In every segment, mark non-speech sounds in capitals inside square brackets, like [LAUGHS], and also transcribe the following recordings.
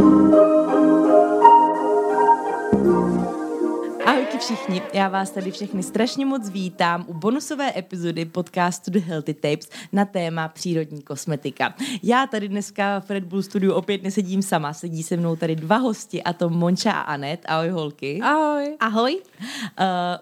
Thank you. Všichni, já vás tady všechny strašně moc vítám u bonusové epizody podcastu The Healthy Tapes na téma přírodní kosmetika. Já tady dneska v Red Bull Studiu opět nesedím sama, sedí se mnou tady dva hosti a to Monča a Anet. Ahoj holky. Ahoj. Ahoj.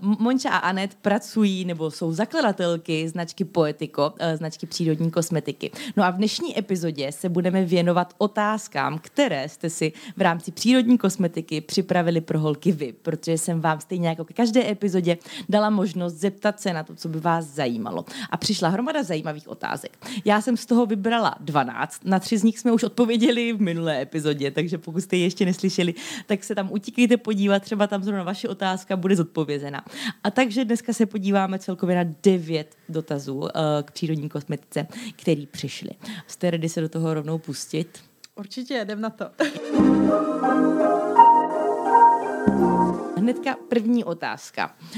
Uh, Monča a Anet pracují nebo jsou zakladatelky značky Poetico, uh, značky přírodní kosmetiky. No a v dnešní epizodě se budeme věnovat otázkám, které jste si v rámci přírodní kosmetiky připravili pro holky vy, protože jsem vám stejně jako ke každé epizodě dala možnost zeptat se na to, co by vás zajímalo. A přišla hromada zajímavých otázek. Já jsem z toho vybrala 12, na tři z nich jsme už odpověděli v minulé epizodě, takže pokud jste ji ještě neslyšeli, tak se tam utíkejte podívat, třeba tam zrovna vaše otázka bude zodpovězena. A takže dneska se podíváme celkově na devět dotazů uh, k přírodní kosmetice, který přišli. Jste se do toho rovnou pustit? Určitě, jdem na to. Hnedka první otázka. Uh,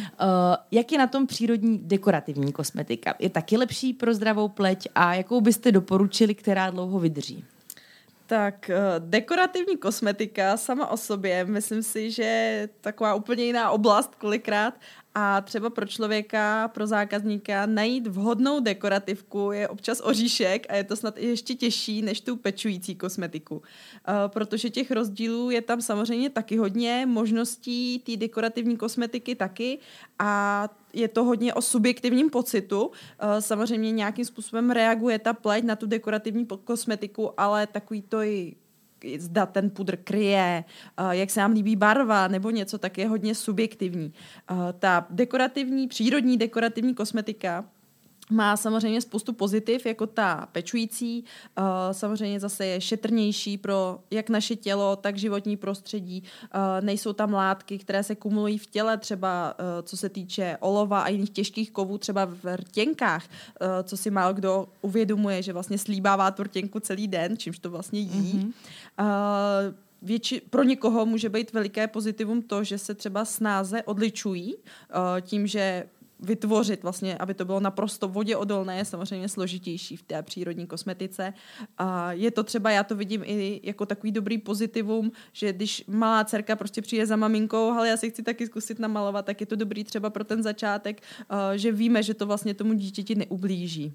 jak je na tom přírodní dekorativní kosmetika? Je taky lepší pro zdravou pleť a jakou byste doporučili, která dlouho vydrží? Tak dekorativní kosmetika sama o sobě, myslím si, že je taková úplně jiná oblast kolikrát a třeba pro člověka, pro zákazníka najít vhodnou dekorativku je občas oříšek a je to snad ještě těžší než tu pečující kosmetiku. Uh, protože těch rozdílů je tam samozřejmě taky hodně, možností té dekorativní kosmetiky taky a je to hodně o subjektivním pocitu. Uh, samozřejmě nějakým způsobem reaguje ta pleť na tu dekorativní kosmetiku, ale takový to i zda ten pudr kryje, jak se nám líbí barva nebo něco, tak je hodně subjektivní. Ta dekorativní, přírodní dekorativní kosmetika má samozřejmě spoustu pozitiv, jako ta pečující, uh, samozřejmě zase je šetrnější pro jak naše tělo, tak životní prostředí. Uh, nejsou tam látky, které se kumulují v těle, třeba uh, co se týče olova a jiných těžkých kovů, třeba v rtěnkách, co si málo kdo uvědomuje, že vlastně slíbává tu rtěnku celý den, čímž to vlastně jí. Mm-hmm. Uh, větši, pro někoho může být veliké pozitivum to, že se třeba snáze odličují uh, tím, že vytvořit vlastně, aby to bylo naprosto vodě odolné, je samozřejmě složitější v té přírodní kosmetice. A je to třeba, já to vidím i jako takový dobrý pozitivum, že když malá dcerka prostě přijde za maminkou, ale já si chci taky zkusit namalovat, tak je to dobrý třeba pro ten začátek, že víme, že to vlastně tomu dítěti neublíží.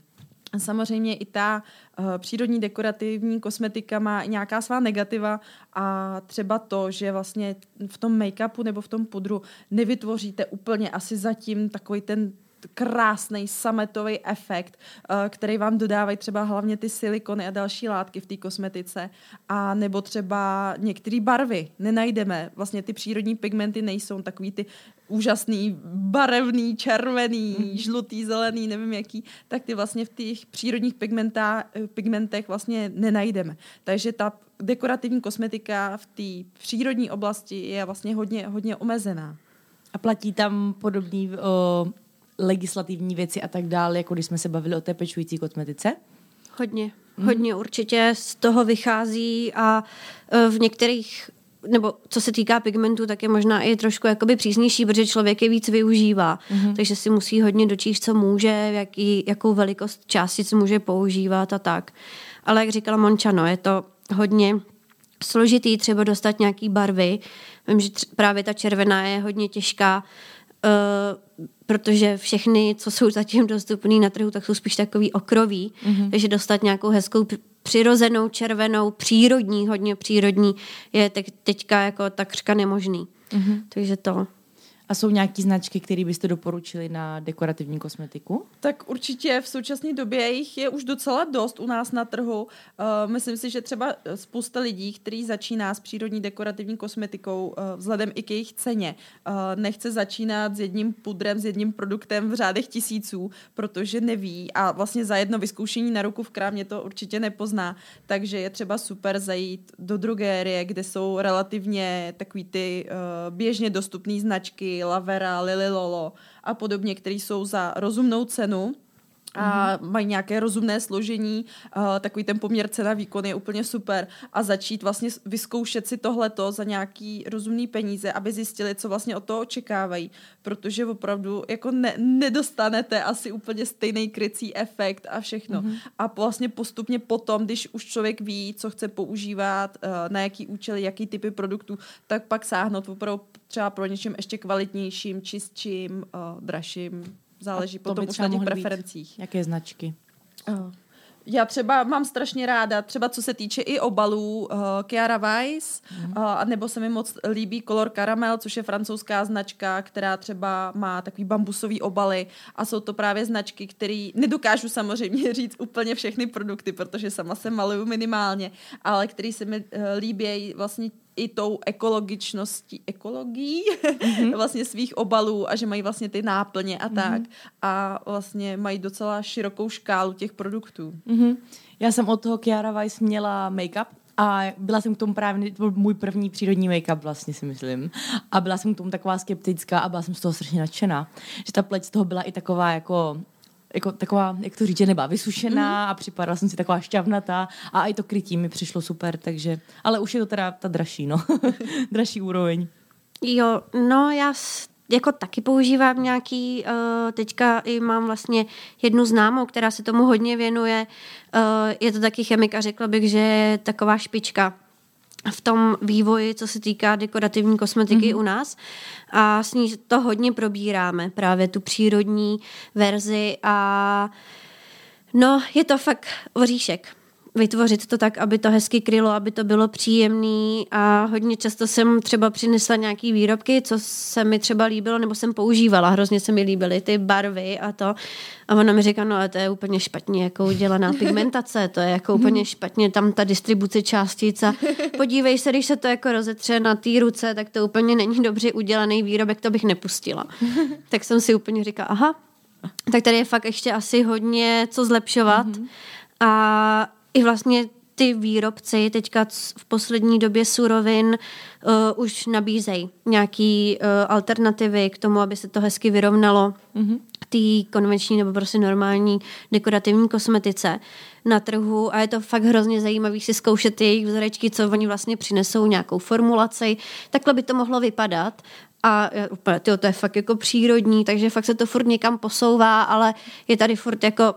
Samozřejmě i ta uh, přírodní dekorativní kosmetika má nějaká svá negativa a třeba to, že vlastně v tom make-upu nebo v tom pudru nevytvoříte úplně asi zatím takový ten krásný sametový efekt, uh, který vám dodávají třeba hlavně ty silikony a další látky v té kosmetice. A nebo třeba některé barvy nenajdeme. Vlastně ty přírodní pigmenty nejsou takový ty úžasný, barevný, červený, mm. žlutý, zelený, nevím jaký, tak ty vlastně v těch přírodních pigmentá, pigmentech vlastně nenajdeme. Takže ta dekorativní kosmetika v té přírodní oblasti je vlastně hodně, hodně omezená. A platí tam podobný o, legislativní věci a tak dále, jako když jsme se bavili o té pečující kosmetice? Hodně, hmm. hodně určitě z toho vychází a e, v některých nebo co se týká pigmentu, tak je možná i trošku jakoby přísnější, protože člověk je víc využívá. Mm-hmm. Takže si musí hodně dočíst, co může, jaký, jakou velikost částic může používat a tak. Ale jak říkala Monča, no, je to hodně složitý třeba dostat nějaký barvy. Vím, že právě ta červená je hodně těžká, uh, protože všechny, co jsou zatím dostupné na trhu, tak jsou spíš takový okroví, mm-hmm. takže dostat nějakou hezkou přirozenou červenou, přírodní, hodně přírodní, je teď, teďka jako takřka nemožný. Mm-hmm. Takže to. A jsou nějaké značky, které byste doporučili na dekorativní kosmetiku? Tak určitě v současné době jich je už docela dost u nás na trhu. Uh, myslím si, že třeba spousta lidí, kteří začíná s přírodní dekorativní kosmetikou, uh, vzhledem i k jejich ceně, uh, nechce začínat s jedním pudrem, s jedním produktem v řádech tisíců, protože neví a vlastně za jedno vyzkoušení na ruku v krámě to určitě nepozná. Takže je třeba super zajít do drogérie, kde jsou relativně takový ty uh, běžně dostupné značky, Lavera, Lily Lolo a podobně, které jsou za rozumnou cenu a mají nějaké rozumné složení, takový ten poměr cena výkon je úplně super a začít vlastně vyzkoušet si tohleto za nějaký rozumný peníze, aby zjistili, co vlastně od toho očekávají, protože opravdu jako ne, nedostanete asi úplně stejný krycí efekt a všechno. Mm. A vlastně postupně potom, když už člověk ví, co chce používat, uh, na jaký účely, jaký typy produktů, tak pak sáhnout opravdu třeba pro něčím ještě kvalitnějším, čistším, uh, dražším, záleží potom už na těch preferencích. Být. Jaké značky? Uh. Já třeba mám strašně ráda, třeba co se týče i obalů, uh, Chiara Weiss, mm. uh, nebo se mi moc líbí Color Caramel, což je francouzská značka, která třeba má takový bambusový obaly a jsou to právě značky, které nedokážu samozřejmě [LAUGHS] říct úplně všechny produkty, protože sama se maluju minimálně, ale který se mi uh, líbí vlastně i tou ekologičností, ekologií mm-hmm. [LAUGHS] vlastně svých obalů a že mají vlastně ty náplně a tak. Mm-hmm. A vlastně mají docela širokou škálu těch produktů. Mm-hmm. Já jsem od toho Kiara Weiss měla make-up a byla jsem k tomu právě, to byl můj první přírodní make-up vlastně si myslím. A byla jsem k tomu taková skeptická a byla jsem z toho strašně nadšená. Že ta pleť z toho byla i taková jako jako taková, jak to říct, že nebyla vysušená mm. a připadala jsem si taková šťavnatá a i to krytí mi přišlo super, takže, ale už je to teda ta dražší, no, [LAUGHS] dražší úroveň. Jo, no já jako taky používám nějaký, uh, teďka i mám vlastně jednu známou, která se tomu hodně věnuje, uh, je to taky chemik a řekla bych, že je taková špička v tom vývoji, co se týká dekorativní kosmetiky mm-hmm. u nás. A s ní to hodně probíráme, právě tu přírodní verzi a no, je to fakt oříšek vytvořit to tak, aby to hezky krylo, aby to bylo příjemný a hodně často jsem třeba přinesla nějaký výrobky, co se mi třeba líbilo, nebo jsem používala, hrozně se mi líbily ty barvy a to a ona mi říká, no ale to je úplně špatně jako udělaná [LAUGHS] pigmentace, to je jako úplně špatně tam ta distribuce částic a [LAUGHS] podívej se, když se to jako rozetře na té ruce, tak to úplně není dobře udělaný výrobek, to bych nepustila. [LAUGHS] tak jsem si úplně říkala, aha, tak tady je fakt ještě asi hodně co zlepšovat. Mm-hmm. A i vlastně ty výrobci teďka v poslední době surovin uh, už nabízejí nějaký uh, alternativy k tomu, aby se to hezky vyrovnalo mm-hmm. té konvenční nebo prostě normální dekorativní kosmetice na trhu a je to fakt hrozně zajímavý si zkoušet jejich vzorečky, co oni vlastně přinesou, nějakou formulaci. Takhle by to mohlo vypadat a úplně, tyjo, to je fakt jako přírodní, takže fakt se to furt někam posouvá, ale je tady furt jako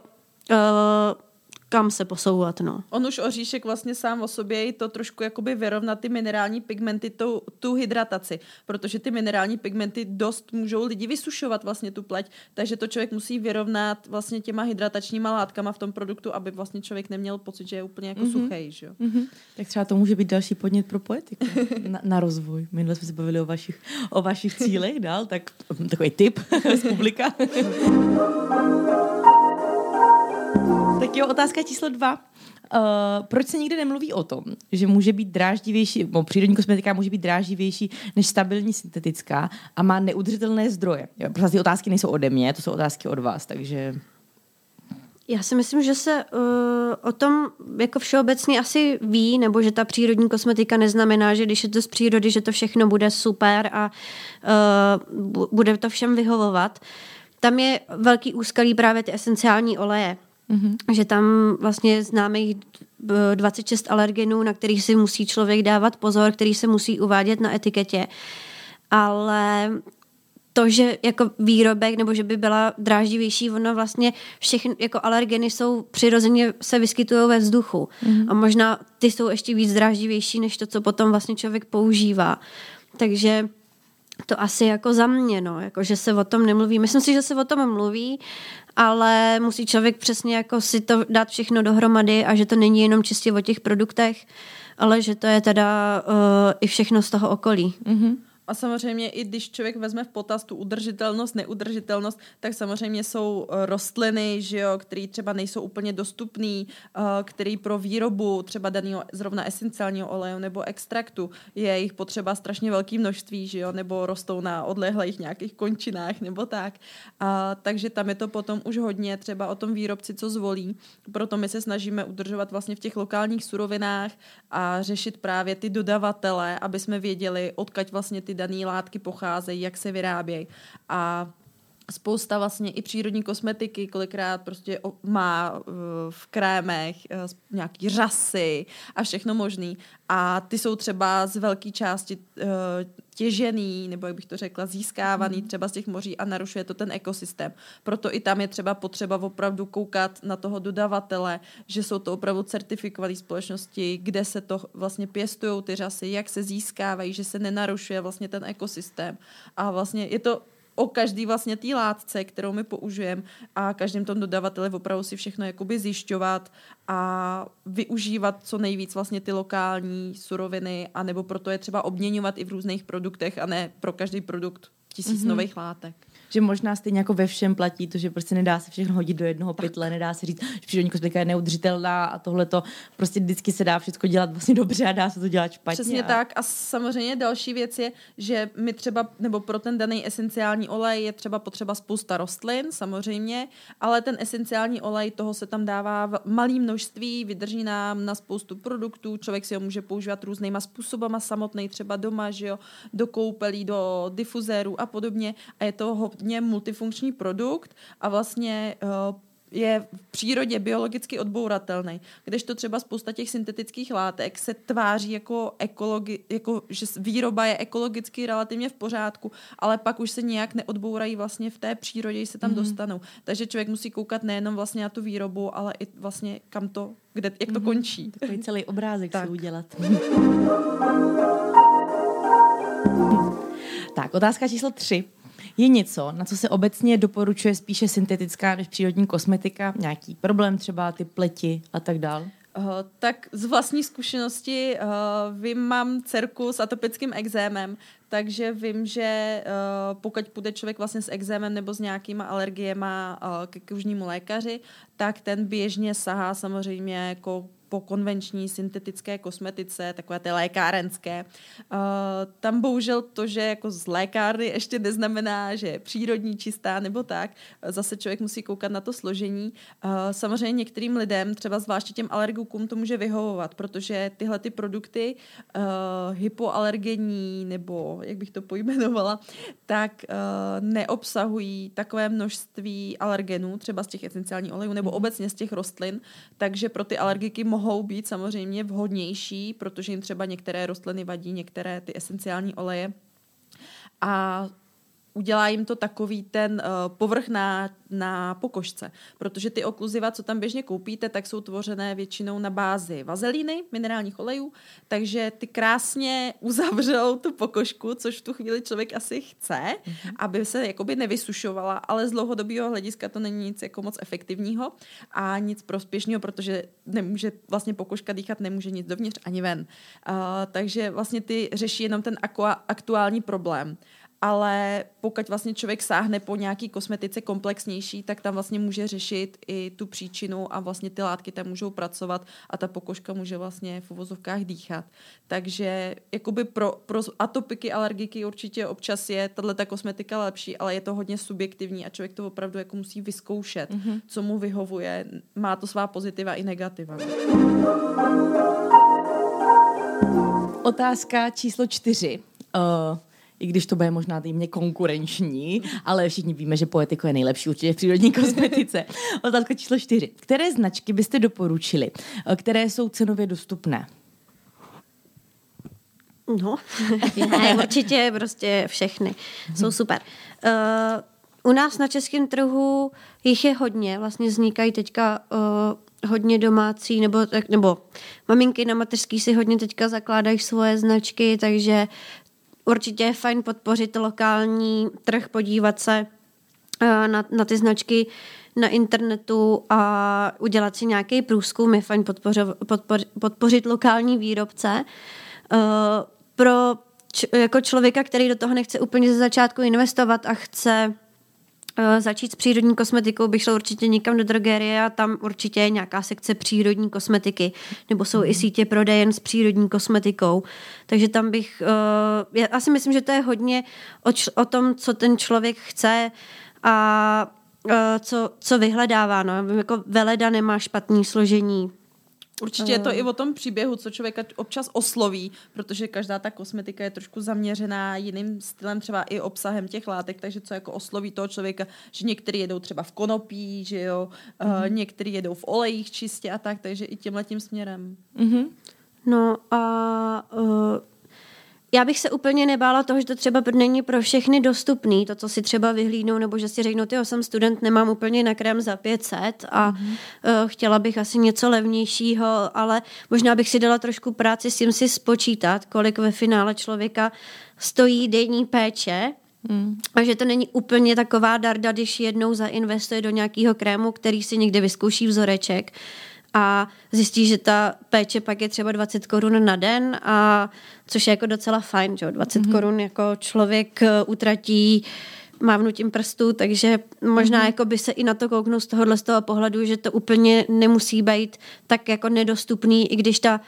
uh, kam se posouvat, no. On už oříšek vlastně sám o sobě i to trošku jakoby vyrovnat ty minerální pigmenty, tu, tu hydrataci, protože ty minerální pigmenty dost můžou lidi vysušovat vlastně tu pleť, takže to člověk musí vyrovnat vlastně těma hydratačníma látkama v tom produktu, aby vlastně člověk neměl pocit, že je úplně jako mm-hmm. suchý, že jo. Mm-hmm. Tak třeba to může být další podnět pro poetiku [LAUGHS] na, na rozvoj. Minule jsme se bavili o vašich, o vašich cílech dál, tak takový tip [LAUGHS] z publika. [LAUGHS] Jo, otázka číslo dva. Uh, proč se nikdy nemluví o tom, že může být dráždivější, no, přírodní kosmetika může být dráždivější než stabilní syntetická a má neudržitelné zdroje? Jo, protože ty otázky nejsou ode mě, to jsou otázky od vás, takže... Já si myslím, že se uh, o tom jako všeobecně asi ví, nebo že ta přírodní kosmetika neznamená, že když je to z přírody, že to všechno bude super a uh, bude to všem vyhovovat. Tam je velký úskalí právě ty esenciální oleje. Mm-hmm. Že tam vlastně známe jich 26 alergenů, na kterých si musí člověk dávat pozor, který se musí uvádět na etiketě. Ale to, že jako výrobek nebo že by byla dráždivější, ono vlastně všechny jako alergeny jsou přirozeně se vyskytují ve vzduchu. Mm-hmm. A možná ty jsou ještě víc dráždivější, než to, co potom vlastně člověk používá. Takže to asi jako za mě, no, jako že se o tom nemluví. Myslím si, že se o tom mluví, ale musí člověk přesně jako si to dát všechno dohromady a že to není jenom čistě o těch produktech, ale že to je teda uh, i všechno z toho okolí. Mm-hmm. A samozřejmě i když člověk vezme v potaz tu udržitelnost, neudržitelnost, tak samozřejmě jsou eh, rostliny, že jo, které třeba nejsou úplně dostupné, eh, který pro výrobu třeba daného zrovna esenciálního oleje nebo extraktu je jich potřeba strašně velké množství, že jo, nebo rostou na odlehlých nějakých končinách nebo tak. A, takže tam je to potom už hodně třeba o tom výrobci, co zvolí. Proto my se snažíme udržovat vlastně v těch lokálních surovinách a řešit právě ty dodavatele, aby jsme věděli, odkaď vlastně ty dané látky pocházejí, jak se vyrábějí. A spousta vlastně i přírodní kosmetiky, kolikrát prostě má v krémech nějaký řasy a všechno možný. A ty jsou třeba z velké části těžený, nebo jak bych to řekla, získávaný mm. třeba z těch moří a narušuje to ten ekosystém. Proto i tam je třeba potřeba opravdu koukat na toho dodavatele, že jsou to opravdu certifikované společnosti, kde se to vlastně pěstují ty řasy, jak se získávají, že se nenarušuje vlastně ten ekosystém. A vlastně je to o každý vlastně té látce, kterou my použijeme a každým tom dodavateli opravdu si všechno jakoby zjišťovat a využívat co nejvíc vlastně ty lokální suroviny a nebo proto je třeba obměňovat i v různých produktech a ne pro každý produkt tisíc mm-hmm. nových látek že možná stejně jako ve všem platí to, že prostě nedá se všechno hodit do jednoho pytle, nedá se říct, že přírodní kosmetika je neudržitelná a tohle to prostě vždycky se dá všechno dělat vlastně dobře a dá se to dělat špatně. Přesně a... tak. A samozřejmě další věc je, že my třeba, nebo pro ten daný esenciální olej je třeba potřeba spousta rostlin, samozřejmě, ale ten esenciální olej, toho se tam dává v malý množství, vydrží nám na spoustu produktů, člověk si ho může používat různýma způsobama samotný, třeba doma, že jo, do koupelí, do difuzérů a podobně. A je to hodně multifunkční produkt a vlastně uh, je v přírodě biologicky odbouratelný. to třeba spousta těch syntetických látek se tváří jako, ekologi, jako že výroba je ekologicky relativně v pořádku, ale pak už se nějak neodbourají vlastně v té přírodě, se tam mm-hmm. dostanou. Takže člověk musí koukat nejenom vlastně na tu výrobu, ale i vlastně kam to, kde, jak to mm-hmm. končí. Takový [LAUGHS] celý obrázek tak. si udělat. tak, otázka číslo tři je něco, na co se obecně doporučuje spíše syntetická než přírodní kosmetika? Nějaký problém třeba, ty pleti a tak dál? Uh, tak z vlastní zkušenosti uh, vím, mám dcerku s atopickým exémem, takže vím, že uh, pokud půjde člověk vlastně s exémem nebo s nějakýma alergiema uh, ke kůžnímu lékaři, tak ten běžně sahá samozřejmě jako po konvenční syntetické kosmetice, takové té lékárenské. Uh, tam bohužel to, že jako z lékárny ještě neznamená, že je přírodní, čistá nebo tak. Zase člověk musí koukat na to složení. Uh, samozřejmě některým lidem, třeba zvláště těm alergikům, to může vyhovovat, protože tyhle ty produkty uh, hypoalergenní nebo jak bych to pojmenovala, tak uh, neobsahují takové množství alergenů, třeba z těch esenciálních olejů nebo mhm. obecně z těch rostlin, takže pro ty alergiky mohou být samozřejmě vhodnější, protože jim třeba některé rostliny vadí, některé ty esenciální oleje. A udělá jim to takový ten uh, povrch na, na pokožce. Protože ty okluziva, co tam běžně koupíte, tak jsou tvořené většinou na bázi vazelíny, minerálních olejů, takže ty krásně [LAUGHS] uzavřou tu pokožku, což v tu chvíli člověk asi chce, mm-hmm. aby se jakoby nevysušovala, ale z dlouhodobého hlediska to není nic jako moc efektivního a nic prospěšného, protože nemůže vlastně pokožka dýchat, nemůže nic dovnitř ani ven. Uh, takže vlastně ty řeší jenom ten aktuální problém ale pokud vlastně člověk sáhne po nějaký kosmetice komplexnější, tak tam vlastně může řešit i tu příčinu a vlastně ty látky tam můžou pracovat a ta pokožka může vlastně v uvozovkách dýchat. Takže jakoby pro, pro atopiky, alergiky určitě občas je tato kosmetika lepší, ale je to hodně subjektivní a člověk to opravdu jako musí vyzkoušet, mm-hmm. co mu vyhovuje. Má to svá pozitiva i negativa. Otázka číslo čtyři. Uh, i když to bude možná týmně konkurenční, ale všichni víme, že poetiko je nejlepší určitě v přírodní [LAUGHS] kosmetice. Otázka číslo čtyři. Které značky byste doporučili, eh, které jsou cenově dostupné? No, [LAUGHS] ne, určitě prostě všechny. Jsou super. Uh, u nás na českém trhu jich je hodně, vlastně vznikají teďka uh, hodně domácí, nebo, nebo maminky na mateřský si hodně teďka zakládají svoje značky, takže určitě je fajn podpořit lokální trh, podívat se eh, na, na ty značky na internetu a udělat si nějaký průzkum. Je fajn podpořit, podpořit, podpořit lokální výrobce. Uh, pro č, jako člověka, který do toho nechce úplně ze začátku investovat a chce Eh, začít s přírodní kosmetikou, bych šla určitě někam do drogerie a tam určitě je nějaká sekce přírodní kosmetiky, nebo jsou i mhm. sítě prodejen s přírodní kosmetikou. Takže tam bych, uh, já asi myslím, že to je hodně o, o tom, co ten člověk chce a uh, co, co vyhledává. No. Jako veleda nemá špatný složení Určitě je to i o tom příběhu, co člověka občas osloví, protože každá ta kosmetika je trošku zaměřená jiným stylem, třeba i obsahem těch látek, takže co jako osloví toho člověka, že některý jedou třeba v konopí, že jo, mm-hmm. uh, některý jedou v olejích čistě a tak, takže i tímhle tím směrem. Mm-hmm. No a uh, já bych se úplně nebála toho, že to třeba není pro všechny dostupný, to, co si třeba vyhlídnou, nebo že si řeknou, ty jsem student, nemám úplně na krém za 500 a mm-hmm. uh, chtěla bych asi něco levnějšího, ale možná bych si dala trošku práci s tím si spočítat, kolik ve finále člověka stojí denní péče, Mm. A že to není úplně taková darda, když jednou zainvestuje do nějakého krému, který si někde vyzkouší vzoreček, a zjistí, že ta péče pak je třeba 20 korun na den, a což je jako docela fajn, že 20 mm-hmm. korun jako člověk eh, utratí mávnutím prstů, takže možná mm-hmm. jako by se i na to kouknout z tohohle z toho pohledu, že to úplně nemusí být tak jako nedostupný, i když ta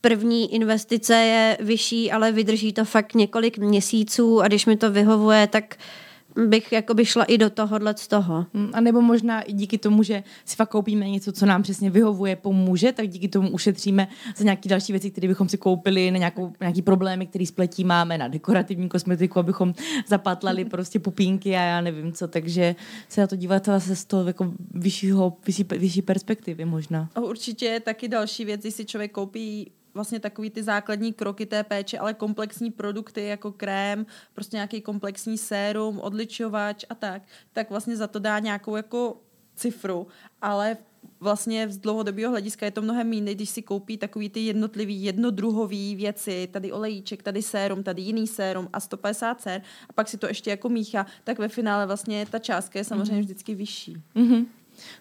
první investice je vyšší, ale vydrží to fakt několik měsíců a když mi to vyhovuje, tak uh, bych jakoby šla i do tohohle z toho. Mm, a nebo možná i díky tomu, že si fakt koupíme něco, co nám přesně vyhovuje, pomůže, tak díky tomu ušetříme za nějaké další věci, které bychom si koupili, na nějakou, nějaký problémy, které spletí máme, na dekorativní kosmetiku, abychom zapatlali [LAUGHS] prostě pupínky a já nevím co, takže se na to dívat zase z toho jako vyššího, vyšší, vyšší perspektivy možná. A určitě taky další věc, když si člověk koupí vlastně takový ty základní kroky té péče, ale komplexní produkty jako krém, prostě nějaký komplexní sérum, odličovač a tak, tak vlastně za to dá nějakou jako cifru, ale vlastně z dlouhodobého hlediska je to mnohem méně, když si koupí takový ty jednotlivý, jednodruhový věci, tady olejíček, tady sérum, tady jiný sérum a 150 sér a pak si to ještě jako míchá, tak ve finále vlastně ta částka je samozřejmě mm-hmm. vždycky vyšší. Mm-hmm.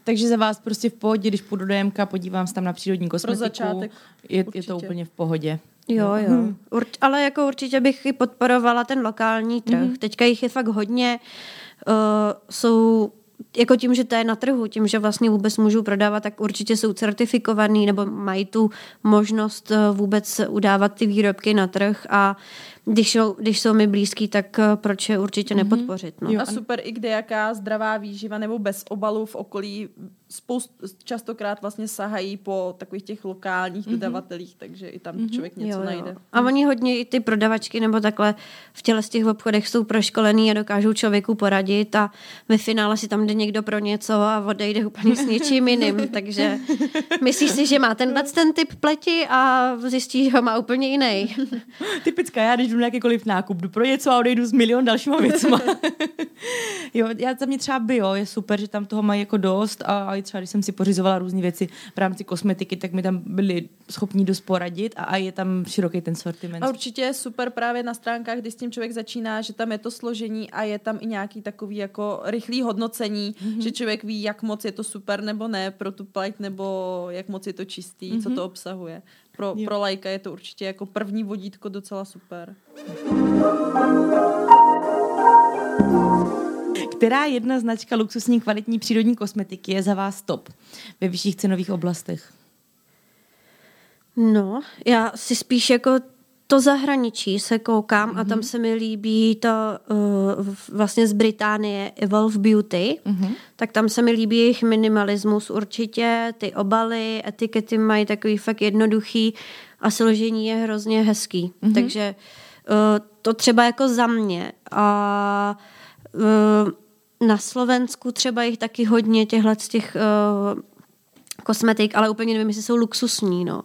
Takže za vás prostě v pohodě, když půjdu do DMK, podívám se tam na přírodní kosmetiku. Pro začátek. Je, je to úplně v pohodě. Jo, jo. Hmm. Urč, ale jako určitě bych i podporovala ten lokální trh. Hmm. Teďka jich je fakt hodně. Uh, jsou jako tím, že to je na trhu, tím, že vlastně vůbec můžou prodávat, tak určitě jsou certifikovaný nebo mají tu možnost eh, vůbec udávat ty výrobky na trh a když jsou, když jsou mi blízký, tak eh, proč je určitě mm-hmm. nepodpořit. No. Jo, a super i kde jaká zdravá výživa nebo bez obalu v okolí spoust, častokrát vlastně sahají po takových těch lokálních mm-hmm. dodavatelích, takže i tam mm-hmm. člověk něco jo, jo. najde. A oni hodně i ty prodavačky nebo takhle v těle z těch obchodech jsou proškolený a dokážou člověku poradit a ve finále si tam jde někdo pro něco a odejde úplně s něčím jiným, [LAUGHS] takže myslíš si, že má tenhle ten typ pleti a zjistí, že ho má úplně jiný. [LAUGHS] Typická, já když na jakýkoliv nákup, jdu pro něco a odejdu s milion dalšíma věcma. [LAUGHS] jo, já za mě třeba bio, je super, že tam toho mají jako dost a i třeba, když jsem si pořizovala různé věci v rámci kosmetiky, tak mi tam byli schopni dost poradit a, a je tam široký ten sortiment. A určitě je super právě na stránkách, kdy s tím člověk začíná, že tam je to složení a je tam i nějaký takový jako rychlý hodnocení, mm-hmm. že člověk ví, jak moc je to super nebo ne pro tu pleť, nebo jak moc je to čistý, mm-hmm. co to obsahuje. Pro, pro lajka je to určitě jako první vodítko docela super. Která jedna značka luxusní kvalitní přírodní kosmetiky je za vás top ve vyšších cenových oblastech? No, já si spíš jako to zahraničí se koukám mm-hmm. a tam mhm. se mi líbí to uh, vlastně z Británie Evolve Beauty, mm-hmm. tak tam se mi líbí jejich minimalismus určitě, ty obaly, etikety mají takový fakt jednoduchý a složení je hrozně hezký, mm-hmm. takže uh, to třeba jako za mě a uh, na Slovensku třeba jich taky hodně těchhle z těch uh, kosmetik, ale úplně nevím, jestli jsou luxusní, no.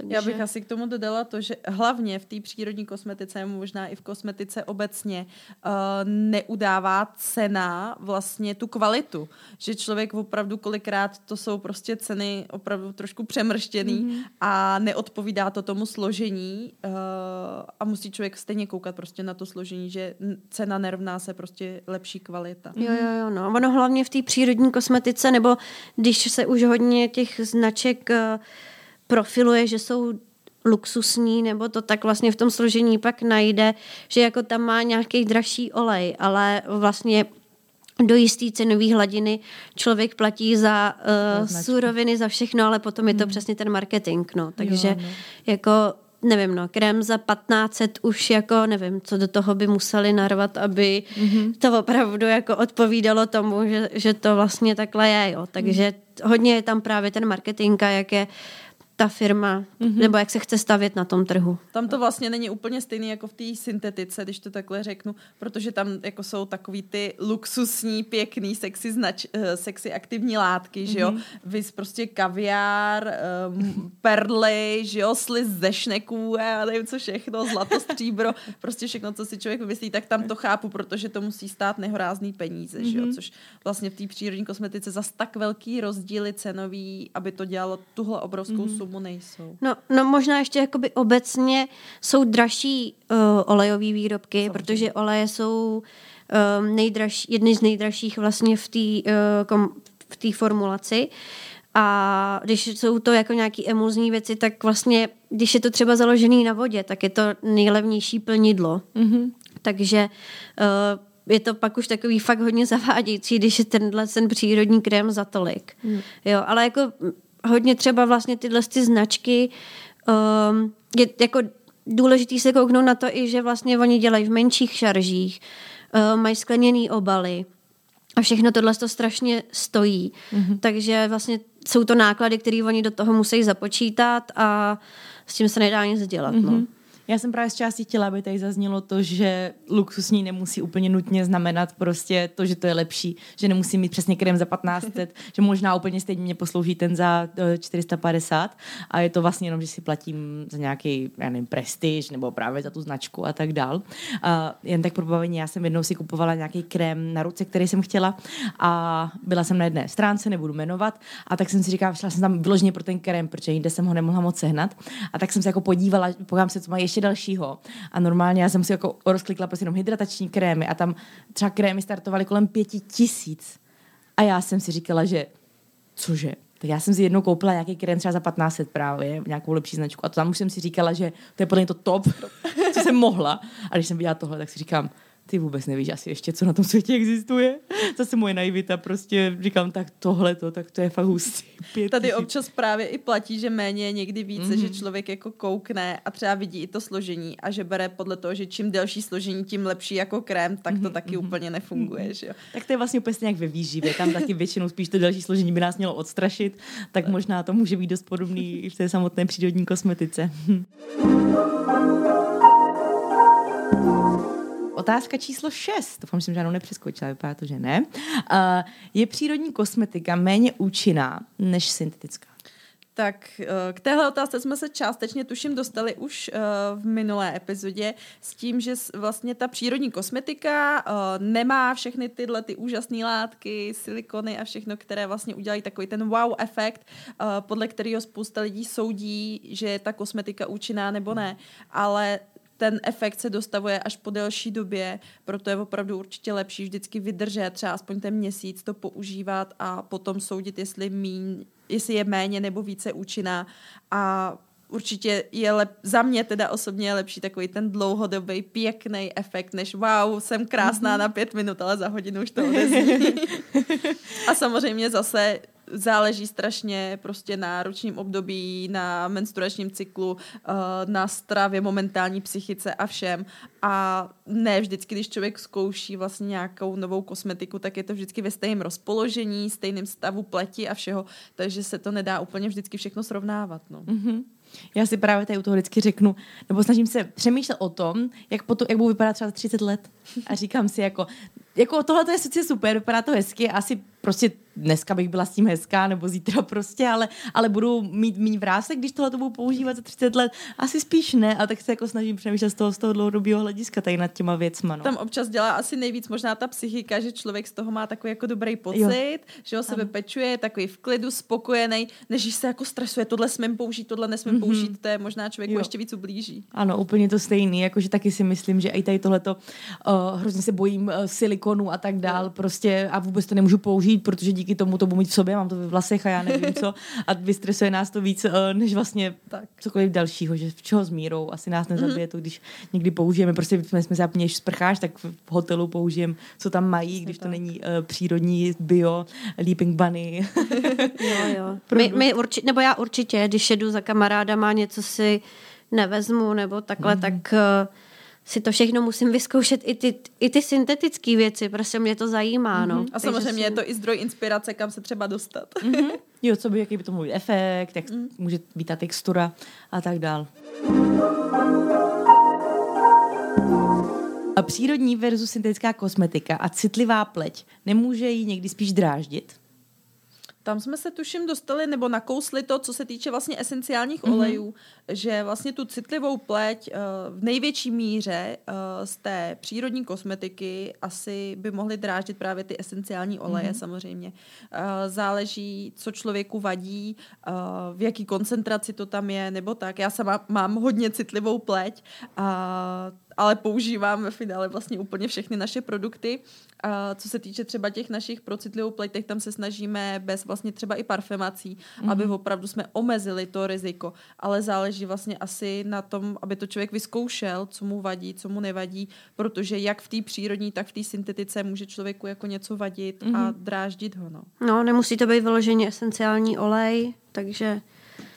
Takže... Já bych asi k tomu dodala to, že hlavně v té přírodní kosmetice, možná i v kosmetice obecně, uh, neudává cena vlastně tu kvalitu. Že člověk opravdu kolikrát to jsou prostě ceny opravdu trošku přemrštěný mm-hmm. a neodpovídá to tomu složení uh, a musí člověk stejně koukat prostě na to složení, že cena nerovná se prostě lepší kvalita. Jo, jo, jo, no. Ono hlavně v té přírodní kosmetice, nebo když se už hodně těch značek uh, profiluje, že jsou luxusní, nebo to tak vlastně v tom složení pak najde, že jako tam má nějaký dražší olej, ale vlastně do jistý cenový hladiny člověk platí za uh, suroviny, za všechno, ale potom je to hmm. přesně ten marketing, no. Takže jo, no. jako nevím, no, krém za 1500 už jako, nevím, co do toho by museli narvat, aby mm-hmm. to opravdu jako odpovídalo tomu, že, že to vlastně takhle je, jo. Takže mm. hodně je tam právě ten marketing a jak je ta firma, mm-hmm. nebo jak se chce stavět na tom trhu. Tam to vlastně není úplně stejný jako v té syntetice, když to takhle řeknu, protože tam jako jsou takový ty luxusní, pěkný, sexy, znač, uh, sexy aktivní látky, mm-hmm. že jo, vys prostě kaviár, um, [LAUGHS] perly, že jo, sliz ze šneků já nevím co všechno, zlato, stříbro, prostě všechno, co si člověk vymyslí, tak tam to chápu, protože to musí stát nehorázný peníze, mm-hmm. že jo, což vlastně v té přírodní kosmetice zas tak velký rozdíly cenový, aby to dělalo tuhle obrovskou mm-hmm. sumu nejsou. No, no možná ještě jakoby obecně jsou dražší uh, olejové výrobky, Samozřejmě. protože oleje jsou um, nejdražší, jedny z nejdražších vlastně v té uh, v té formulaci. A když jsou to jako nějaké emulzní věci, tak vlastně, když je to třeba založený na vodě, tak je to nejlevnější plnidlo. Mm-hmm. Takže uh, je to pak už takový fakt hodně [LAUGHS] zavádějící, když je tenhle ten přírodní krém za tolik. Mm. Jo, ale jako hodně třeba vlastně tyhle ty značky um, je jako důležitý se kouknout na to i, že vlastně oni dělají v menších šaržích, uh, mají skleněný obaly a všechno tohle to strašně stojí. Mm-hmm. Takže vlastně jsou to náklady, které oni do toho musí započítat a s tím se nedá nic dělat. Mm-hmm. No. Já jsem právě z části chtěla, aby tady zaznělo to, že luxusní nemusí úplně nutně znamenat prostě to, že to je lepší, že nemusí mít přesně krem za 1500, [LAUGHS] že možná úplně stejně mě poslouží ten za 450 eh, a je to vlastně jenom, že si platím za nějaký, já nevím, prestiž nebo právě za tu značku a tak dál. A jen tak pro bavení, já jsem jednou si kupovala nějaký krém na ruce, který jsem chtěla a byla jsem na jedné stránce, nebudu jmenovat, a tak jsem si říkala, šla jsem tam vyloženě pro ten krém, protože jinde jsem ho nemohla moc sehnat. A tak jsem se jako podívala, podívám se, co má ještě ještě dalšího. A normálně já jsem si jako rozklikla prostě jenom hydratační krémy a tam třeba krémy startovaly kolem pěti tisíc. A já jsem si říkala, že cože? Tak já jsem si jednou koupila nějaký krém třeba za 1500 právě, nějakou lepší značku. A to tam už jsem si říkala, že to je podle mě to top, [LAUGHS] co jsem mohla. A když jsem viděla tohle, tak si říkám, ty vůbec nevíš asi ještě, co na tom světě existuje. Zase moje naivita, prostě říkám, tak tohle to, tak to je fakt hustý. Pět Tady občas právě i platí, že méně je někdy více, mm-hmm. že mhm. člověk jako koukne a třeba vidí i to složení a že bere podle toho, že čím delší složení, tím lepší jako krém, tak to mm-hmm. taky mm-hmm. úplně nefunguje. Že jo? Tak to je vlastně úplně jak ve výživě, tam taky většinou spíš to delší složení by nás mělo odstrašit, tak možná to může být dost podobný i v té samotné přírodní kosmetice. [LAUGHS] Otázka číslo 6. Doufám, že jsem žádnou nepřeskočila, vypadá to, že ne. Uh, je přírodní kosmetika méně účinná než syntetická? Tak eh, k téhle otázce jsme se částečně, tuším, dostali už eh, v minulé epizodě s tím, že vlastně ta přírodní kosmetika nemá všechny tyhle ty úžasné látky, silikony a všechno, které vlastně udělají takový ten wow efekt, podle kterého spousta lidí soudí, že je ta kosmetika účinná nebo ne. Ale ten efekt se dostavuje až po delší době, proto je opravdu určitě lepší vždycky vydržet třeba aspoň ten měsíc to používat a potom soudit, jestli, míň, jestli je méně nebo více účinná a určitě je lep, za mě teda osobně je lepší takový ten dlouhodobý pěkný efekt, než wow, jsem krásná mm-hmm. na pět minut, ale za hodinu už to odezní. [LAUGHS] a samozřejmě zase záleží strašně prostě na ročním období, na menstruačním cyklu, eh, na stravě, momentální psychice a všem. A ne vždycky, když člověk zkouší vlastně nějakou novou kosmetiku, tak je to vždycky ve stejném rozpoložení, stejném stavu pleti a všeho, takže se to nedá úplně vždycky všechno srovnávat. No. Mm-hmm. Já si právě tady u toho vždycky řeknu, nebo snažím se přemýšlet o tom, jak, potom, jak budu vypadat třeba za 30 let. A říkám si jako, jako tohle je sice super, vypadá to hezky, asi prostě dneska bych byla s tím hezká, nebo zítra prostě, ale, ale budu mít méně vrásek, když tohle to budu používat za 30 let. Asi spíš ne, a tak se jako snažím přemýšlet z toho, z toho dlouhodobého hlediska tady nad těma věcma. No. Tam občas dělá asi nejvíc možná ta psychika, že člověk z toho má takový jako dobrý pocit, jo. že o sebe pečuje, takový v klidu, spokojený, než se jako stresuje, tohle smím použít, tohle nesmím mm-hmm. použít, to je možná člověku jo. ještě víc ublíží. Ano, úplně to stejný, jakože taky si myslím, že i tady tohleto uh, hrozně se bojím uh, silikonu a tak dál, prostě a vůbec to nemůžu použít, protože díky tomu to budu mít v sobě, mám to ve vlasech a já nevím co a vystresuje nás to víc, eh, než vlastně tak. cokoliv dalšího, že v čeho s mírou, asi nás nezabije mm-hmm. to, když někdy použijeme, prostě jsme, jsme zapně, sprcháš, tak v hotelu použijeme, co tam mají, když to není uh, přírodní bio, leaping bunny. [LAUGHS] jo, jo. [LAUGHS] My, my určitě, nebo já určitě, když jedu za kamarádama, něco si nevezmu, nebo takhle, mm-hmm. tak uh, si to všechno musím vyzkoušet, i ty, i ty syntetické věci, prostě mě to zajímá. No. Mm-hmm. A samozřejmě si... je to i zdroj inspirace, kam se třeba dostat. Mm-hmm. [LAUGHS] Jo, co by, jaký by to můj efekt, jak mm. může být ta textura a tak dál. A přírodní versus syntetická kosmetika a citlivá pleť nemůže jí někdy spíš dráždit? Tam jsme se tuším dostali nebo nakousli to, co se týče vlastně esenciálních mm-hmm. olejů, že vlastně tu citlivou pleť uh, v největší míře uh, z té přírodní kosmetiky asi by mohly dráždit právě ty esenciální oleje mm-hmm. samozřejmě. Uh, záleží, co člověku vadí, uh, v jaký koncentraci to tam je, nebo tak. Já sama mám hodně citlivou pleť a ale používám ve finále vlastně úplně všechny naše produkty. A co se týče třeba těch našich pro citlivou pleť, tam se snažíme bez vlastně třeba i parfemací, mm-hmm. aby opravdu jsme omezili to riziko. Ale záleží vlastně asi na tom, aby to člověk vyzkoušel, co mu vadí, co mu nevadí, protože jak v té přírodní, tak v té syntetice může člověku jako něco vadit mm-hmm. a mhm. dráždit ho. No. no, nemusí to být vyloženě esenciální olej, takže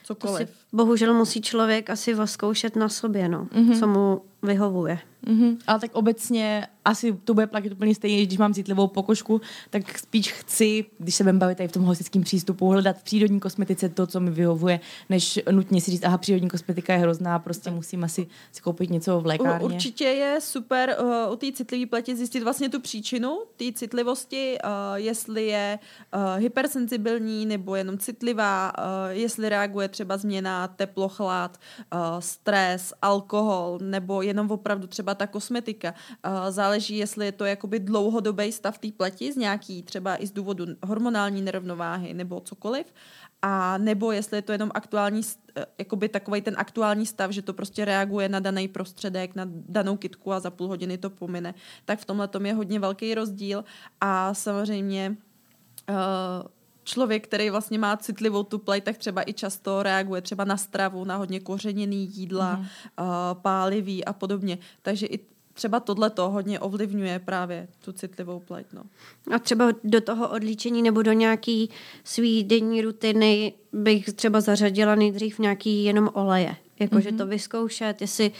cokoliv. To si bohužel musí člověk asi zkoušet na sobě, no, mm-hmm. co mu vyhovuje. Mm-hmm. Ale tak obecně asi to bude platit úplně stejně, když mám citlivou pokožku, tak spíš chci, když se budeme bavit tady v tom holistickém přístupu, hledat v přírodní kosmetice to, co mi vyhovuje, než nutně si říct, aha, přírodní kosmetika je hrozná, prostě musím asi si koupit něco v lékárně. Určitě je super uh, u té citlivé pleti zjistit vlastně tu příčinu té citlivosti, uh, jestli je uh, hypersensibilní nebo jenom citlivá, uh, jestli reaguje třeba změna teplo, chlad, uh, stres, alkohol nebo jenom opravdu třeba ta kosmetika. Záleží, jestli je to jakoby dlouhodobý stav té pleti z nějaký třeba i z důvodu hormonální nerovnováhy nebo cokoliv, a nebo jestli je to jenom aktuální, eh, jakoby takový ten aktuální stav, že to prostě reaguje na daný prostředek, na danou kitku a za půl hodiny to pomine, tak v tomhle tom je hodně velký rozdíl a samozřejmě uh, člověk, který vlastně má citlivou tu pleť, tak třeba i často reaguje třeba na stravu, na hodně kořeněný jídla, mm-hmm. uh, pálivý a podobně. Takže i třeba tohle to hodně ovlivňuje právě tu citlivou pleť. No. A třeba do toho odlíčení nebo do nějaký svý denní rutiny bych třeba zařadila nejdřív nějaký jenom oleje. Jakože mm-hmm. to vyzkoušet, jestli,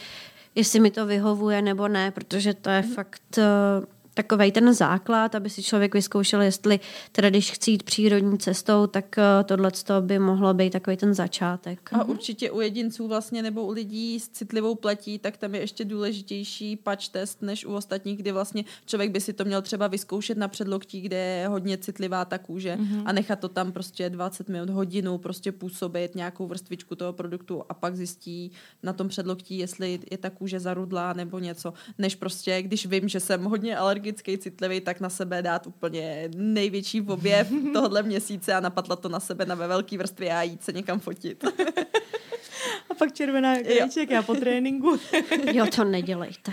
jestli mi to vyhovuje nebo ne, protože to je mm-hmm. fakt uh, takový ten základ, aby si člověk vyzkoušel, jestli teda když chci jít přírodní cestou, tak eh, tohle by mohlo být takový ten začátek. A určitě u jedinců vlastně nebo u lidí s citlivou pletí, tak tam je ještě důležitější patch test než u ostatních, kdy vlastně člověk by si to měl třeba vyzkoušet na předloktí, kde je hodně citlivá ta kůže mm-hmm. a nechat to tam prostě 20 minut, hodinu prostě působit nějakou vrstvičku toho produktu a pak zjistí na tom předloktí, jestli je ta kůže zarudlá nebo něco, než prostě, když vím, že jsem hodně alergický alergický, citlivý, tak na sebe dát úplně největší objev [LAUGHS] tohle měsíce a napatlat to na sebe na ve velký vrstvě a jít se někam fotit. [LAUGHS] A pak červená krajíček, já po tréninku. [LAUGHS] jo, to nedělejte.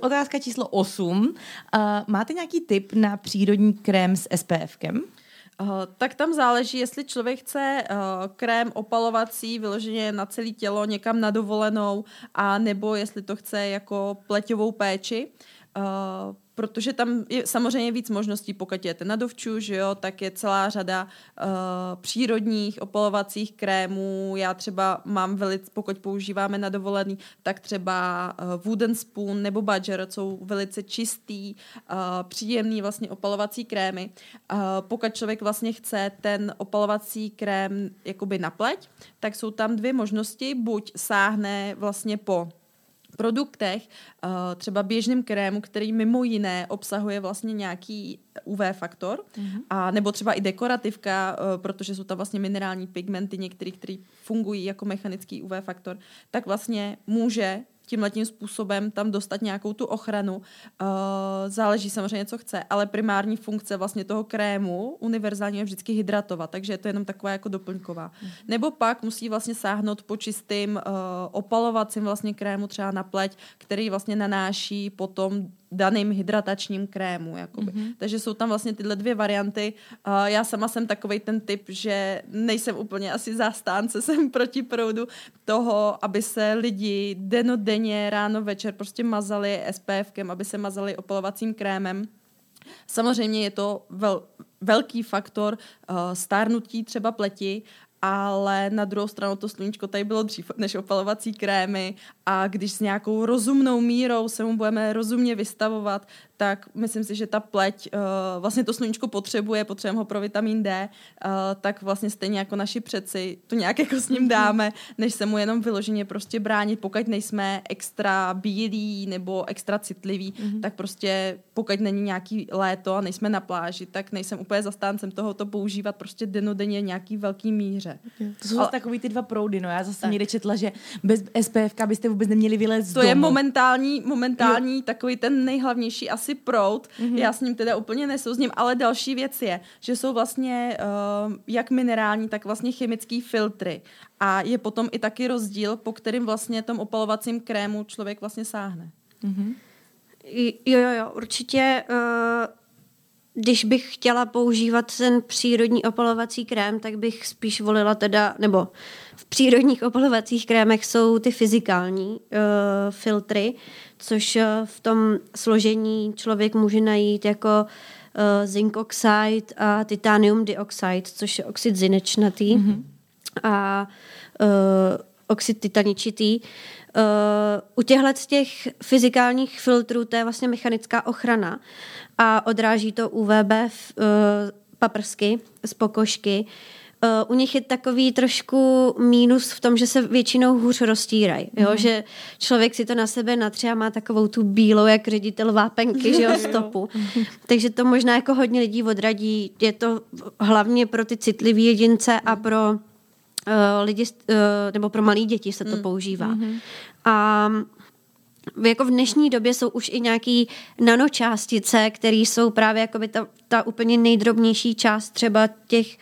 Otázka číslo 8. Uh, máte nějaký tip na přírodní krém s SPFkem? Uh, tak tam záleží, jestli člověk chce uh, krém opalovací vyloženě na celé tělo někam na dovolenou, a nebo jestli to chce jako pleťovou péči. Uh, protože tam je samozřejmě víc možností, pokud jdete na dovču, že jo, tak je celá řada uh, přírodních opalovacích krémů. Já třeba mám velice, pokud používáme na dovolený, tak třeba uh, Wooden Spoon nebo Badger jsou velice čistý, uh, příjemný vlastně opalovací krémy. Uh, pokud člověk vlastně chce ten opalovací krém jakoby na pleť, tak jsou tam dvě možnosti. Buď sáhne vlastně po produktech, uh, třeba běžným krému, který mimo jiné obsahuje vlastně nějaký UV faktor, mm-hmm. a nebo třeba i dekorativka, uh, protože jsou tam vlastně minerální pigmenty některý, které fungují jako mechanický UV faktor, tak vlastně může tímhletím způsobem tam dostat nějakou tu ochranu. Uh, záleží samozřejmě, co chce, ale primární funkce vlastně toho krému univerzálně je vždycky hydratovat, takže je to jenom taková jako doplňková. Mm. Nebo pak musí vlastně sáhnout po čistým uh, opalovacím vlastně krému třeba na pleť, který vlastně nanáší potom daným hydratačním krému. Jakoby. Mm-hmm. Takže jsou tam vlastně tyhle dvě varianty. Uh, já sama jsem takový ten typ, že nejsem úplně asi zastánce, [LAUGHS] jsem proti proudu toho, aby se lidi denodenně, ráno, večer prostě mazali SPFkem, aby se mazali opalovacím krémem. Samozřejmě je to vel, velký faktor uh, stárnutí třeba pleti, ale na druhou stranu to sluníčko tady bylo dřív než opalovací krémy a když s nějakou rozumnou mírou se mu budeme rozumně vystavovat, tak myslím si, že ta pleť, uh, vlastně to sluníčko potřebuje, potřebujeme ho pro vitamin D, uh, tak vlastně stejně jako naši přeci to nějak jako s ním dáme, než se mu jenom vyloženě prostě bránit, pokud nejsme extra bílí nebo extra citliví, mm-hmm. tak prostě pokud není nějaký léto a nejsme na pláži, tak nejsem úplně zastáncem toho to používat prostě denodenně nějaký velký míře. To jsou Ale... takový ty dva proudy, no já zase tak. někde četla, že bez SPF byste vůbec neměli vylézt To domu. je momentální, momentální jo. takový ten nejhlavnější asi proud. Mm-hmm. Já s ním teda úplně nesouzním, ale další věc je, že jsou vlastně uh, jak minerální, tak vlastně chemický filtry. A je potom i taky rozdíl, po kterým vlastně tom opalovacím krému člověk vlastně sáhne. Mm-hmm. Jo, jo, jo, určitě. Uh, když bych chtěla používat ten přírodní opalovací krém, tak bych spíš volila teda, nebo v přírodních opalovacích krémech jsou ty fyzikální uh, filtry, což uh, v tom složení člověk může najít jako uh, zinc oxide a titanium dioxide, což je oxid zinečnatý mm-hmm. a uh, oxid titaničitý. Uh, u těchto z těch fyzikálních filtrů to je vlastně mechanická ochrana a odráží to UVB uh, paprsky z pokožky. Uh, u nich je takový trošku mínus v tom, že se většinou hůř roztírají. Jo? Mm. Že člověk si to na sebe natře a má takovou tu bílou, jak ředitel vápenky, že jo, [LAUGHS] stopu. Takže to možná jako hodně lidí odradí. Je to hlavně pro ty citlivé jedince a pro lidi, uh, nebo pro malé děti se to mm. používá. Mm-hmm. A jako v dnešní době jsou už i nějaký nanočástice, které jsou právě jakoby ta, ta úplně nejdrobnější část třeba těch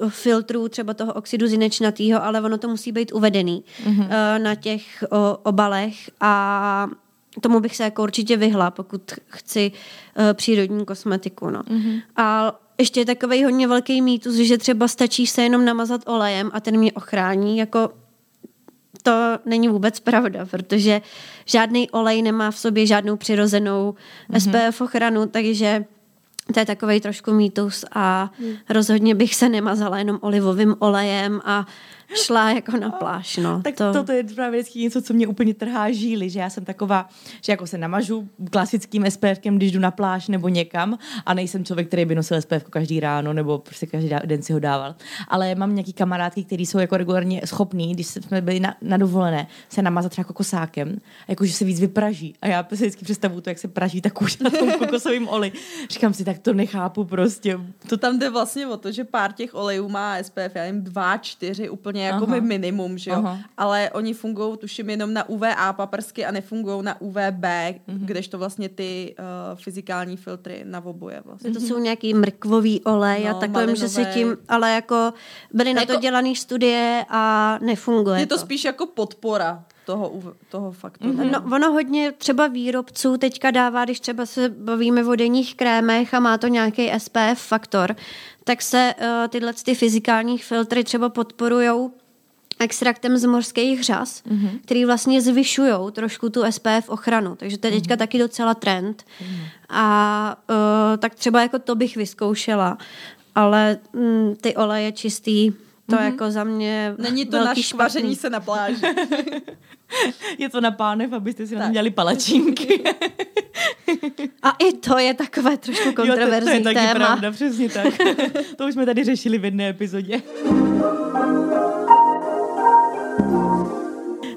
uh, filtrů, třeba toho oxidu zinečnatého, ale ono to musí být uvedený mm-hmm. uh, na těch uh, obalech a tomu bych se jako určitě vyhla, pokud chci uh, přírodní kosmetiku. No. Mm-hmm. A ještě je takový hodně velký mýtus, že třeba stačí se jenom namazat olejem a ten mě ochrání. Jako to není vůbec pravda, protože žádný olej nemá v sobě žádnou přirozenou mm-hmm. SPF ochranu, takže to je takový trošku mýtus a mm. rozhodně bych se nemazala jenom olivovým olejem a šla jako na pláž, no. Tak to... toto je právě vždycky něco, co mě úplně trhá žíly, že já jsem taková, že jako se namažu klasickým SPFkem, když jdu na pláž nebo někam a nejsem člověk, který by nosil SPF každý ráno nebo prostě každý den si ho dával. Ale mám nějaký kamarádky, kteří jsou jako regulárně schopní, když jsme byli na, na dovolené, se namazat třeba kokosákem, jako že se víc vypraží. A já si vždycky představuju to, jak se praží ta kůže na tom kokosovém oli. Říkám si, tak to nechápu prostě. To tam jde vlastně o to, že pár těch olejů má SPF, já jim dva, čtyři úplně úplně jako Aha. minimum, že jo? Aha. Ale oni fungují, tuším, jenom na UVA paprsky a nefungují na UVB, mm-hmm. kdežto vlastně ty uh, fyzikální filtry na oboje vlastně. To jsou nějaký mrkvový olej no, a takovým, že se tím, ale jako byly jako, na to jako- dělané studie a nefunguje Je to, to spíš jako podpora toho, toho faktu. Mm-hmm. No, ono hodně třeba výrobců teďka dává, když třeba se bavíme o denních krémech a má to nějaký SPF faktor, tak se uh, tyhle ty fyzikální filtry třeba podporují extraktem z morských řas, mm-hmm. který vlastně zvyšují trošku tu SPF ochranu. Takže to je teďka mm-hmm. taky docela trend. Mm-hmm. A uh, tak třeba jako to bych vyzkoušela. Ale mm, ty oleje čistý, to mm-hmm. jako za mě Není to na švaření se na pláži. [LAUGHS] je to na pánev, abyste si měli palačínky. [LAUGHS] A i to je takové trošku kontroverzní [LAUGHS] jo, to, to je taky téma. pravda, přesně tak. to už jsme tady řešili v jedné epizodě.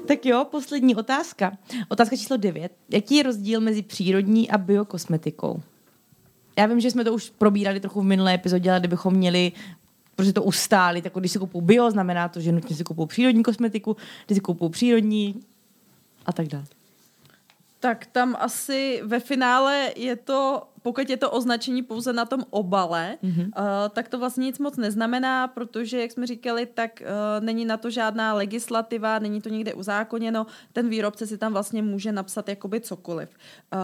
Tak jo, poslední otázka. Otázka číslo 9. Jaký je rozdíl mezi přírodní a biokosmetikou? Já vím, že jsme to už probírali trochu v minulé epizodě, ale kdybychom měli protože to ustáli, tak když si koupou bio, znamená to, že nutně si koupou přírodní kosmetiku, když si koupou přírodní a tak dále. Tak tam asi ve finále je to pokud je to označení pouze na tom obale, mm-hmm. uh, tak to vlastně nic moc neznamená, protože, jak jsme říkali, tak uh, není na to žádná legislativa, není to nikde uzákoněno, ten výrobce si tam vlastně může napsat jakoby cokoliv. Uh,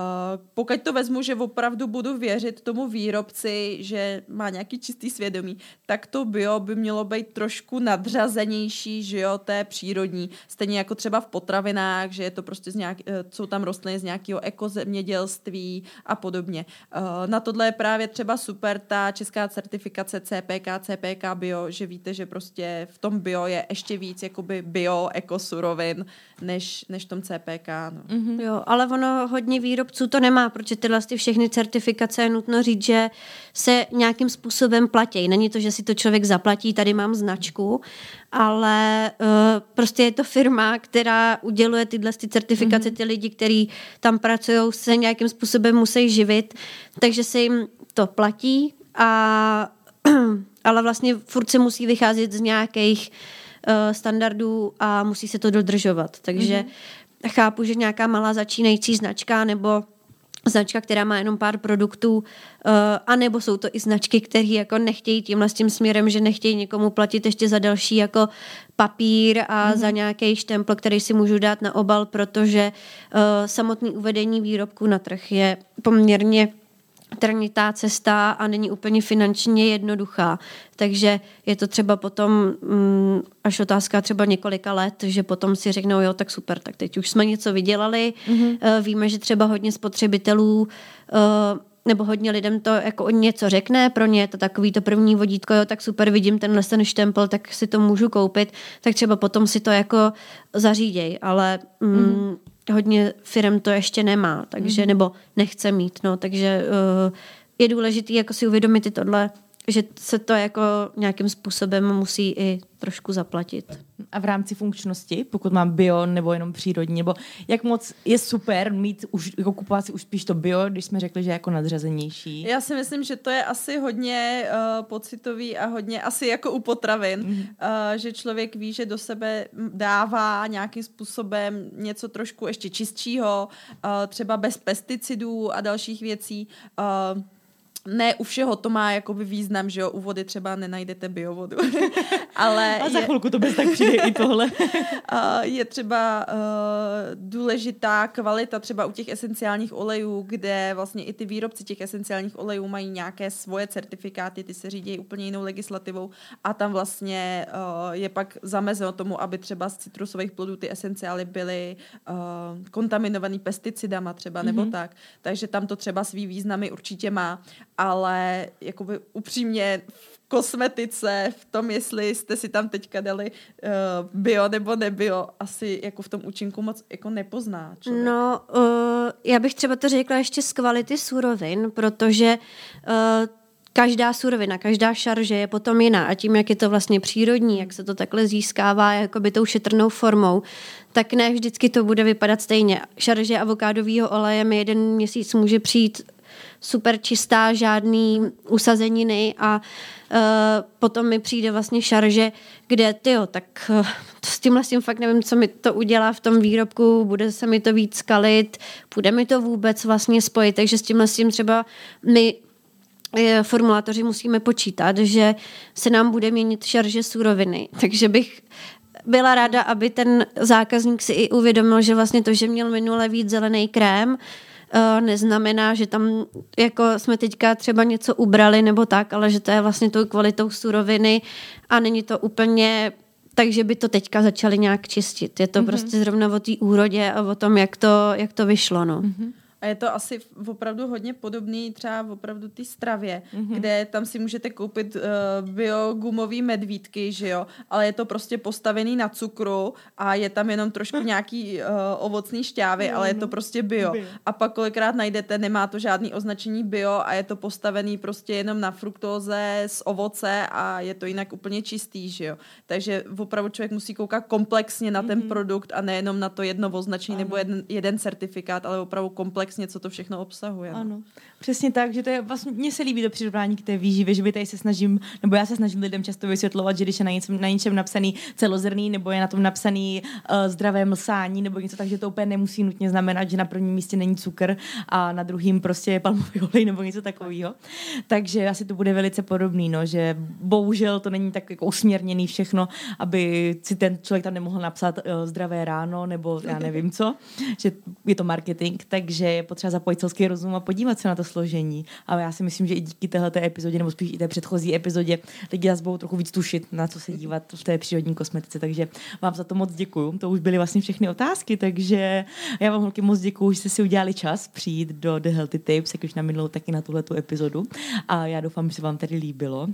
pokud to vezmu, že opravdu budu věřit tomu výrobci, že má nějaký čistý svědomí, tak to bio by mělo být trošku nadřazenější, že jo, té přírodní. Stejně jako třeba v potravinách, že je to prostě z nějak, jsou tam rostliny z nějakého ekozemědělství a podobně na tohle je právě třeba super ta česká certifikace CPK, CPK bio, že víte, že prostě v tom bio je ještě víc jakoby bio, ekosurovin, než, než v tom CPK. No. Mm-hmm. Jo, ale ono hodně výrobců to nemá, protože tyhle ty všechny certifikace je nutno říct, že se nějakým způsobem platí. Není to, že si to člověk zaplatí, tady mám značku, ale uh, prostě je to firma, která uděluje tyhle ty certifikace, mm-hmm. ty lidi, kteří tam pracují, se nějakým způsobem musí živit, takže se jim to platí, a, [CLEARS THROAT] ale vlastně furt se musí vycházet z nějakých uh, standardů a musí se to dodržovat. Takže mm-hmm. chápu, že nějaká malá začínající značka nebo značka, která má jenom pár produktů, uh, anebo jsou to i značky, které jako nechtějí tímhle s tím směrem, že nechtějí někomu platit ještě za další jako papír a mm-hmm. za nějaký štempl, který si můžu dát na obal, protože uh, samotný uvedení výrobku na trh je poměrně trnitá cesta a není úplně finančně jednoduchá. Takže je to třeba potom mm, až otázka třeba několika let, že potom si řeknou, jo, tak super, tak teď už jsme něco vydělali. Mm-hmm. Víme, že třeba hodně spotřebitelů eh, nebo hodně lidem to jako něco řekne, pro ně je to takový to první vodítko, jo, tak super, vidím tenhle ten štempel, tak si to můžu koupit, tak třeba potom si to jako zaříděj, ale mm, mm hodně firm to ještě nemá, takže, mm. nebo nechce mít, no, takže uh, je důležité jako si uvědomit i tohle, že se to jako nějakým způsobem musí i trošku zaplatit. A v rámci funkčnosti, pokud mám bio nebo jenom přírodní, nebo jak moc je super mít už, jako kupovat si už spíš to bio, když jsme řekli, že je jako nadřazenější. Já si myslím, že to je asi hodně uh, pocitový a hodně asi jako u potravin, mm-hmm. uh, že člověk ví, že do sebe dává nějakým způsobem něco trošku ještě čistšího, uh, třeba bez pesticidů a dalších věcí. Uh, ne u všeho to má jakoby význam, že jo, u vody třeba nenajdete biovodu. [LAUGHS] Ale A za je, chvilku to bez tak přijde i tohle. [LAUGHS] je třeba uh, důležitá kvalita třeba u těch esenciálních olejů, kde vlastně i ty výrobci těch esenciálních olejů mají nějaké svoje certifikáty, ty se řídí úplně jinou legislativou a tam vlastně uh, je pak zamezeno tomu, aby třeba z citrusových plodů ty esenciály byly uh, kontaminovaný pesticidama třeba nebo mm-hmm. tak. Takže tam to třeba svý významy určitě má ale jakoby upřímně v kosmetice, v tom, jestli jste si tam teďka dali uh, bio nebo nebio, asi jako v tom účinku moc jako nepozná člověk. No, uh, já bych třeba to řekla ještě z kvality surovin, protože uh, každá surovina, každá šarže je potom jiná a tím, jak je to vlastně přírodní, jak se to takhle získává jakoby tou šetrnou formou, tak ne vždycky to bude vypadat stejně. Šarže avokádového oleje mi jeden měsíc může přijít super čistá, žádný usazeniny a uh, potom mi přijde vlastně šarže, kde ty tak uh, s tímhle s tím fakt nevím, co mi to udělá v tom výrobku, bude se mi to víc kalit, bude mi to vůbec vlastně spojit, takže s tímhle s tím třeba my eh, formulátoři musíme počítat, že se nám bude měnit šarže suroviny. [LAUGHS] Takže bych byla ráda, aby ten zákazník si i uvědomil, že vlastně to, že měl minule víc zelený krém, neznamená, že tam jako jsme teďka třeba něco ubrali nebo tak, ale že to je vlastně tou kvalitou suroviny a není to úplně takže by to teďka začali nějak čistit. Je to mm-hmm. prostě zrovna o té úrodě a o tom, jak to, jak to vyšlo. No. Mm-hmm. A je to asi opravdu hodně podobný třeba opravdu ty stravě, mm-hmm. kde tam si můžete koupit uh, biogumový medvídky, že jo, ale je to prostě postavený na cukru a je tam jenom trošku [LAUGHS] nějaký uh, ovocný šťávy, mm-hmm. ale je to prostě bio. bio. A pak kolikrát najdete, nemá to žádný označení bio a je to postavený prostě jenom na fruktóze z ovoce a je to jinak úplně čistý, že jo. Takže opravdu člověk musí koukat komplexně na mm-hmm. ten mhm. produkt a nejenom na to jedno označení nebo jeden, jeden certifikát, ale opravdu komplexně komplexně, co to všechno obsahuje. No. Ano, přesně tak, že to je vlastně, mně se líbí to přirovnání k té výživě, že by tady se snažím, nebo já se snažím lidem často vysvětlovat, že když je na, něčem, na něčem napsaný celozrný, nebo je na tom napsaný uh, zdravé mlsání, nebo něco tak, že to úplně nemusí nutně znamenat, že na prvním místě není cukr a na druhém prostě je palmový [LAUGHS] olej nebo něco takového. Takže asi to bude velice podobný, no, že bohužel to není tak jako usměrněný všechno, aby si ten člověk tam nemohl napsat uh, zdravé ráno, nebo já nevím co, že je to marketing, takže je potřeba zapojit celský rozum a podívat se na to složení. Ale já si myslím, že i díky této epizodě, nebo spíš i té předchozí epizodě, lidi zase budou trochu víc tušit, na co se dívat v té přírodní kosmetice. Takže vám za to moc děkuju. To už byly vlastně všechny otázky, takže já vám holky moc děkuju, že jste si udělali čas přijít do The Healthy Tapes, jak už na minulou, taky na tuhle epizodu. A já doufám, že se vám tady líbilo.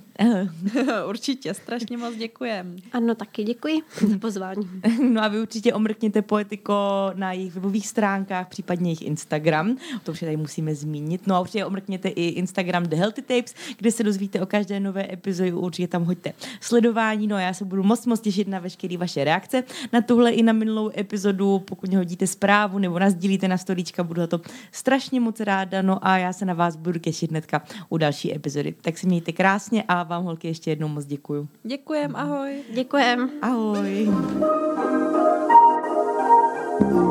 [LAUGHS] určitě, strašně moc děkujem. Ano, taky děkuji za pozvání. [LAUGHS] no a vy určitě omrkněte Poetiko na jejich webových stránkách, případně jejich Instagram, to už tady musíme zmínit. No a určitě omrkněte i Instagram The Healthy Tapes, kde se dozvíte o každé nové epizodě, určitě tam hoďte sledování, no a já se budu moc moc těšit na veškeré vaše reakce na tuhle i na minulou epizodu, pokud mě hodíte zprávu nebo nazdílíte na storíčka, budu za to strašně moc ráda, no a já se na vás budu těšit hnedka u další epizody. Tak si mějte krásně a vám holky ještě jednou moc děkuju. Děkujem, ahoj. Děkujem. Ahoj. thank you